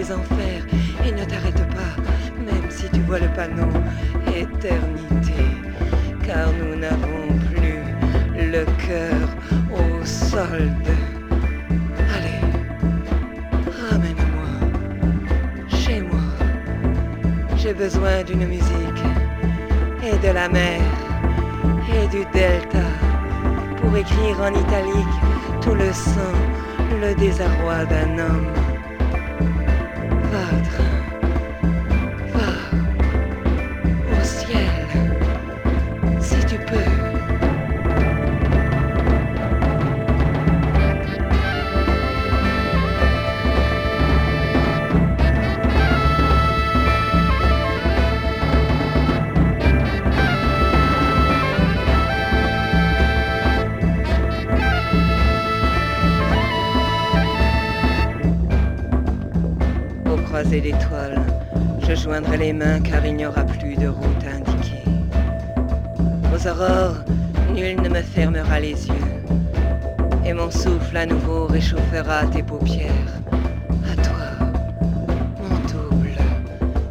des enfers et ne t'arrête pas, même si tu vois le panneau éternité, car nous n'avons plus le cœur au solde. Allez, ramène-moi chez moi. J'ai besoin d'une musique et de la mer et du delta pour écrire en italique tout le sang, le désarroi d'un homme. Les mains car il n'y aura plus de route indiquée. Aux aurores, nul ne me fermera les yeux. Et mon souffle à nouveau réchauffera tes paupières. À toi, mon double,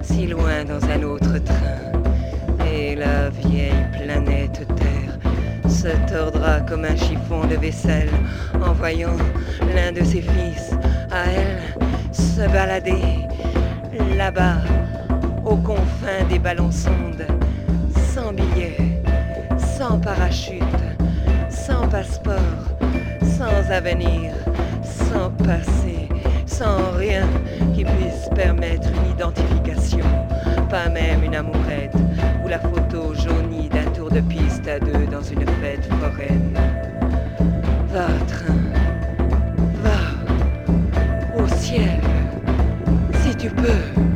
si loin dans un autre train. Et la vieille planète Terre se tordra comme un chiffon de vaisselle en voyant l'un de ses fils à elle se balader là-bas des ballons sondes, sans billets, sans parachute, sans passeport, sans avenir, sans passé, sans rien qui puisse permettre une identification, pas même une amourette ou la photo jaunie d'un tour de piste à deux dans une fête foraine. Va, train, va au ciel, si tu peux.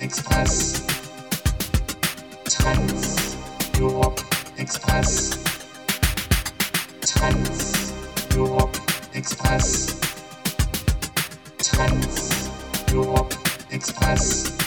Express. Trans Europe Express. Trans Europe Express. Trans Europe Express.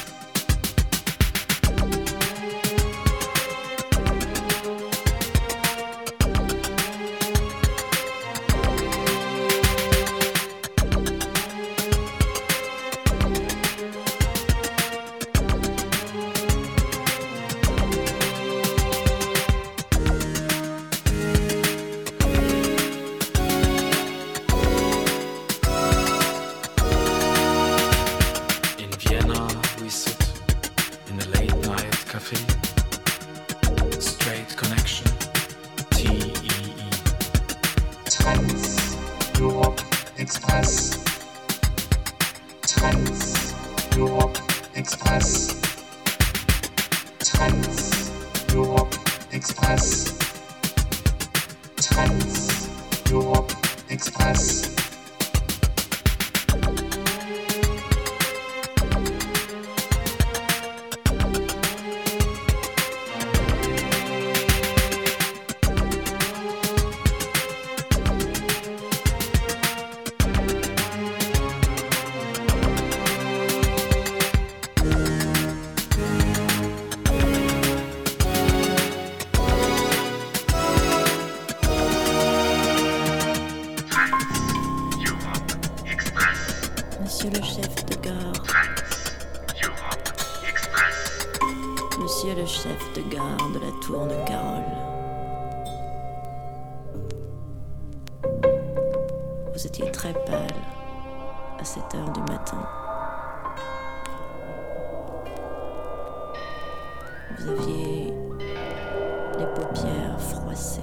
Vous étiez très pâle à 7 heures du matin. Vous aviez les paupières froissées.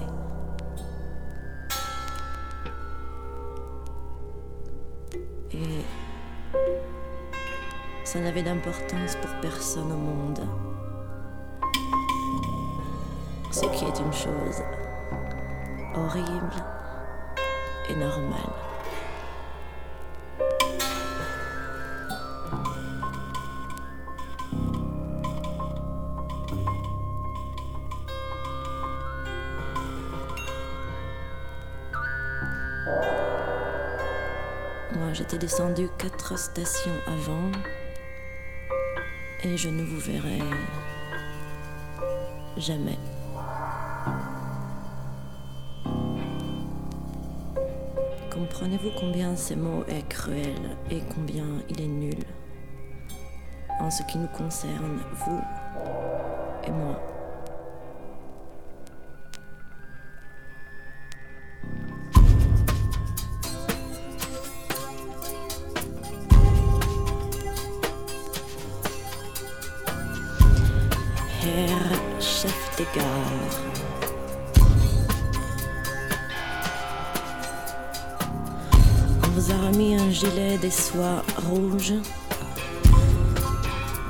Et ça n'avait d'importance pour personne au monde. Ce qui est une chose horrible et normale. Descendu quatre stations avant. Et je ne vous verrai jamais. Comprenez-vous combien ces mots est cruel et combien il est nul? En ce qui nous concerne, vous et moi rouges.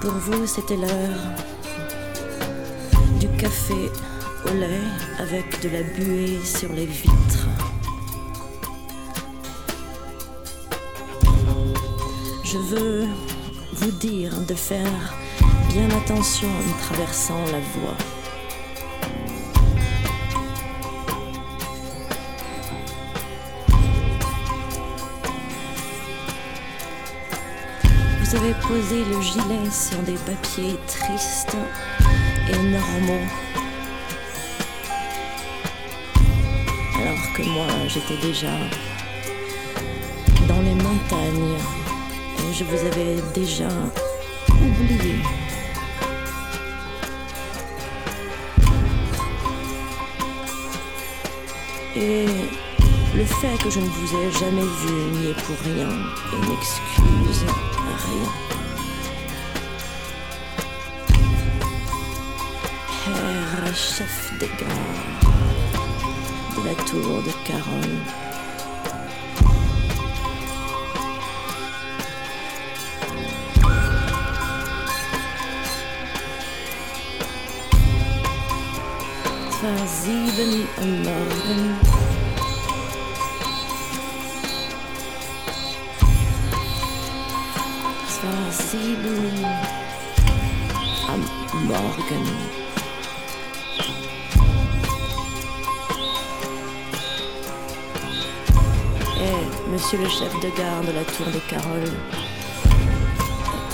Pour vous, c'était l'heure du café au lait avec de la buée sur les vitres. Je veux vous dire de faire bien attention en traversant la voie. Avez posé le gilet sur des papiers tristes et normaux. Alors que moi, j'étais déjà dans les montagnes et je vous avais déjà oublié. Et le fait que je ne vous ai jamais vu n'y est pour rien et n'excuse rien. Herr chef de gare de la tour de Carole. war sieben am Morgen. Am Morgen. Eh, monsieur le chef de gare de la tour des Caroles,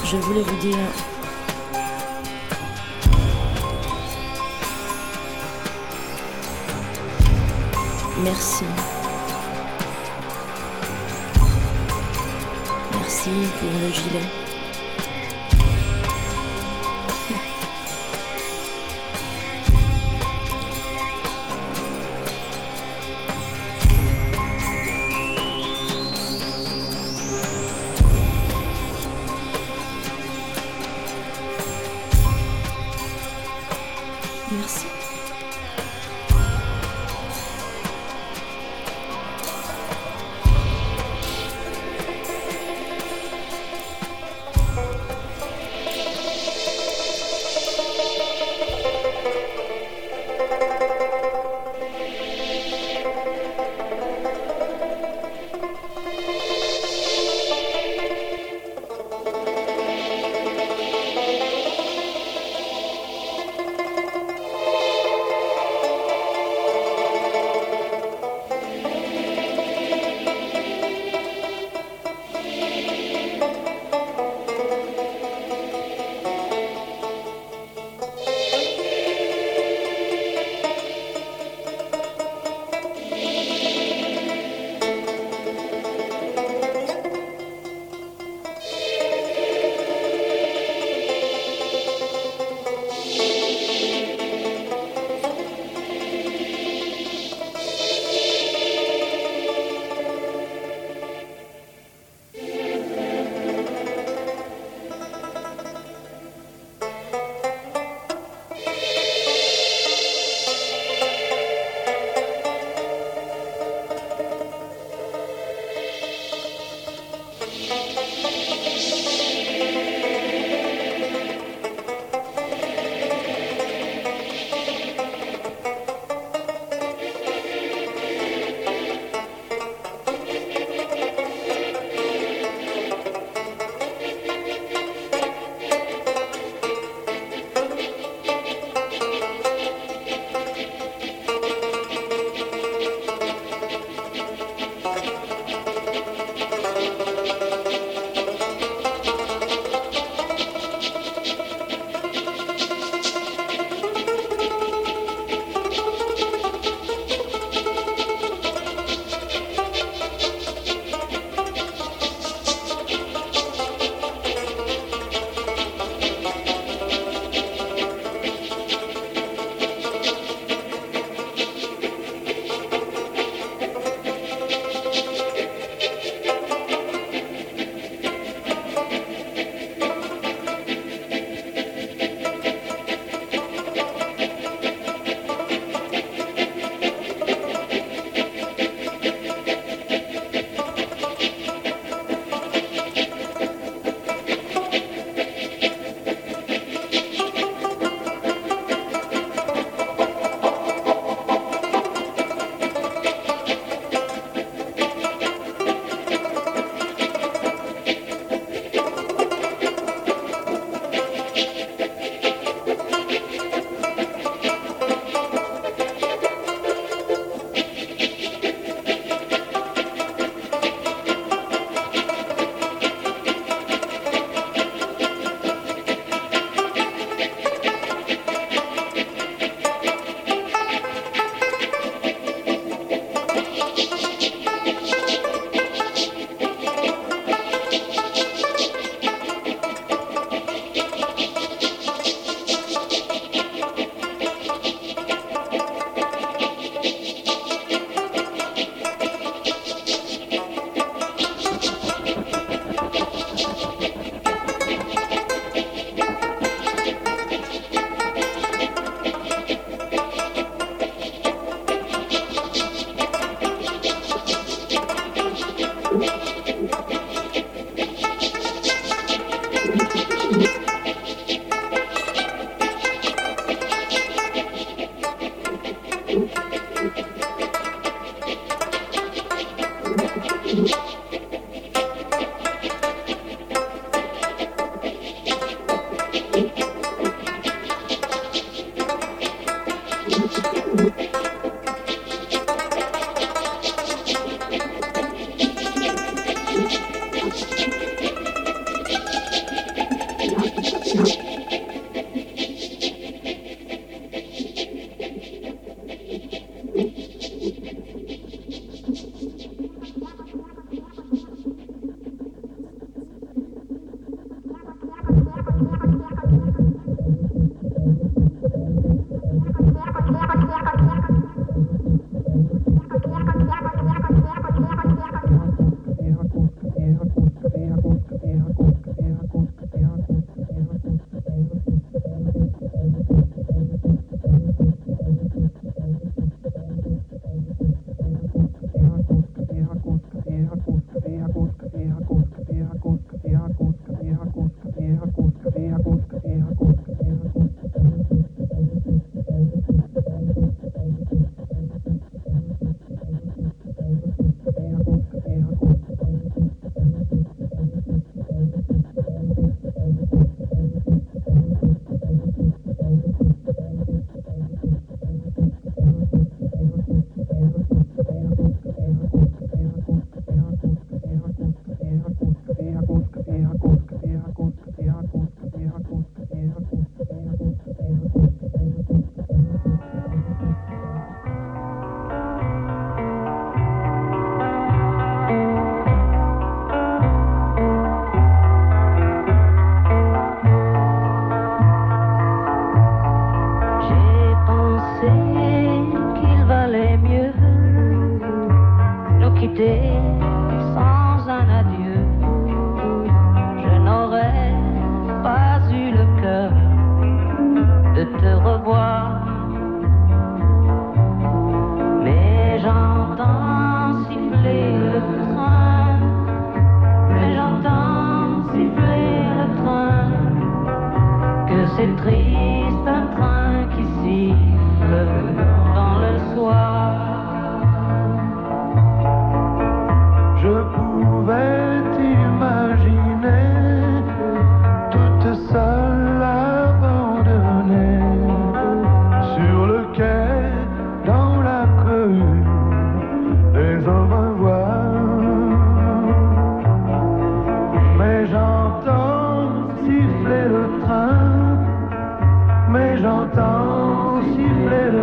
je voulais vous dire Merci. Merci pour le gilet.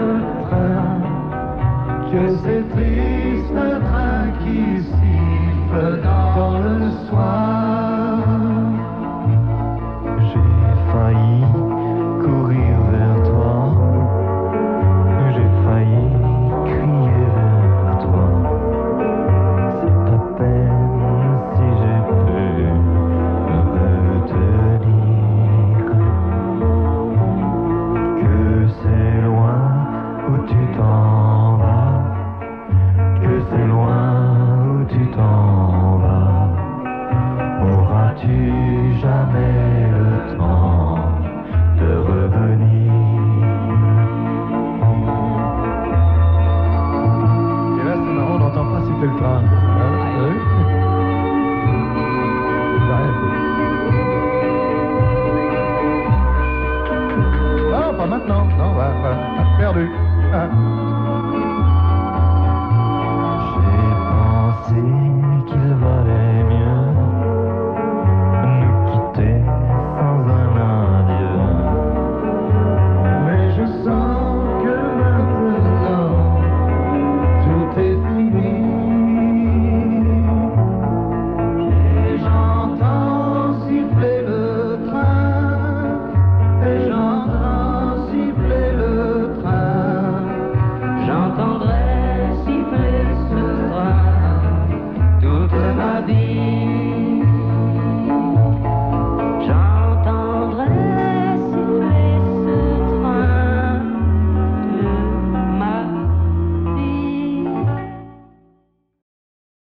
Non, pas maintenant.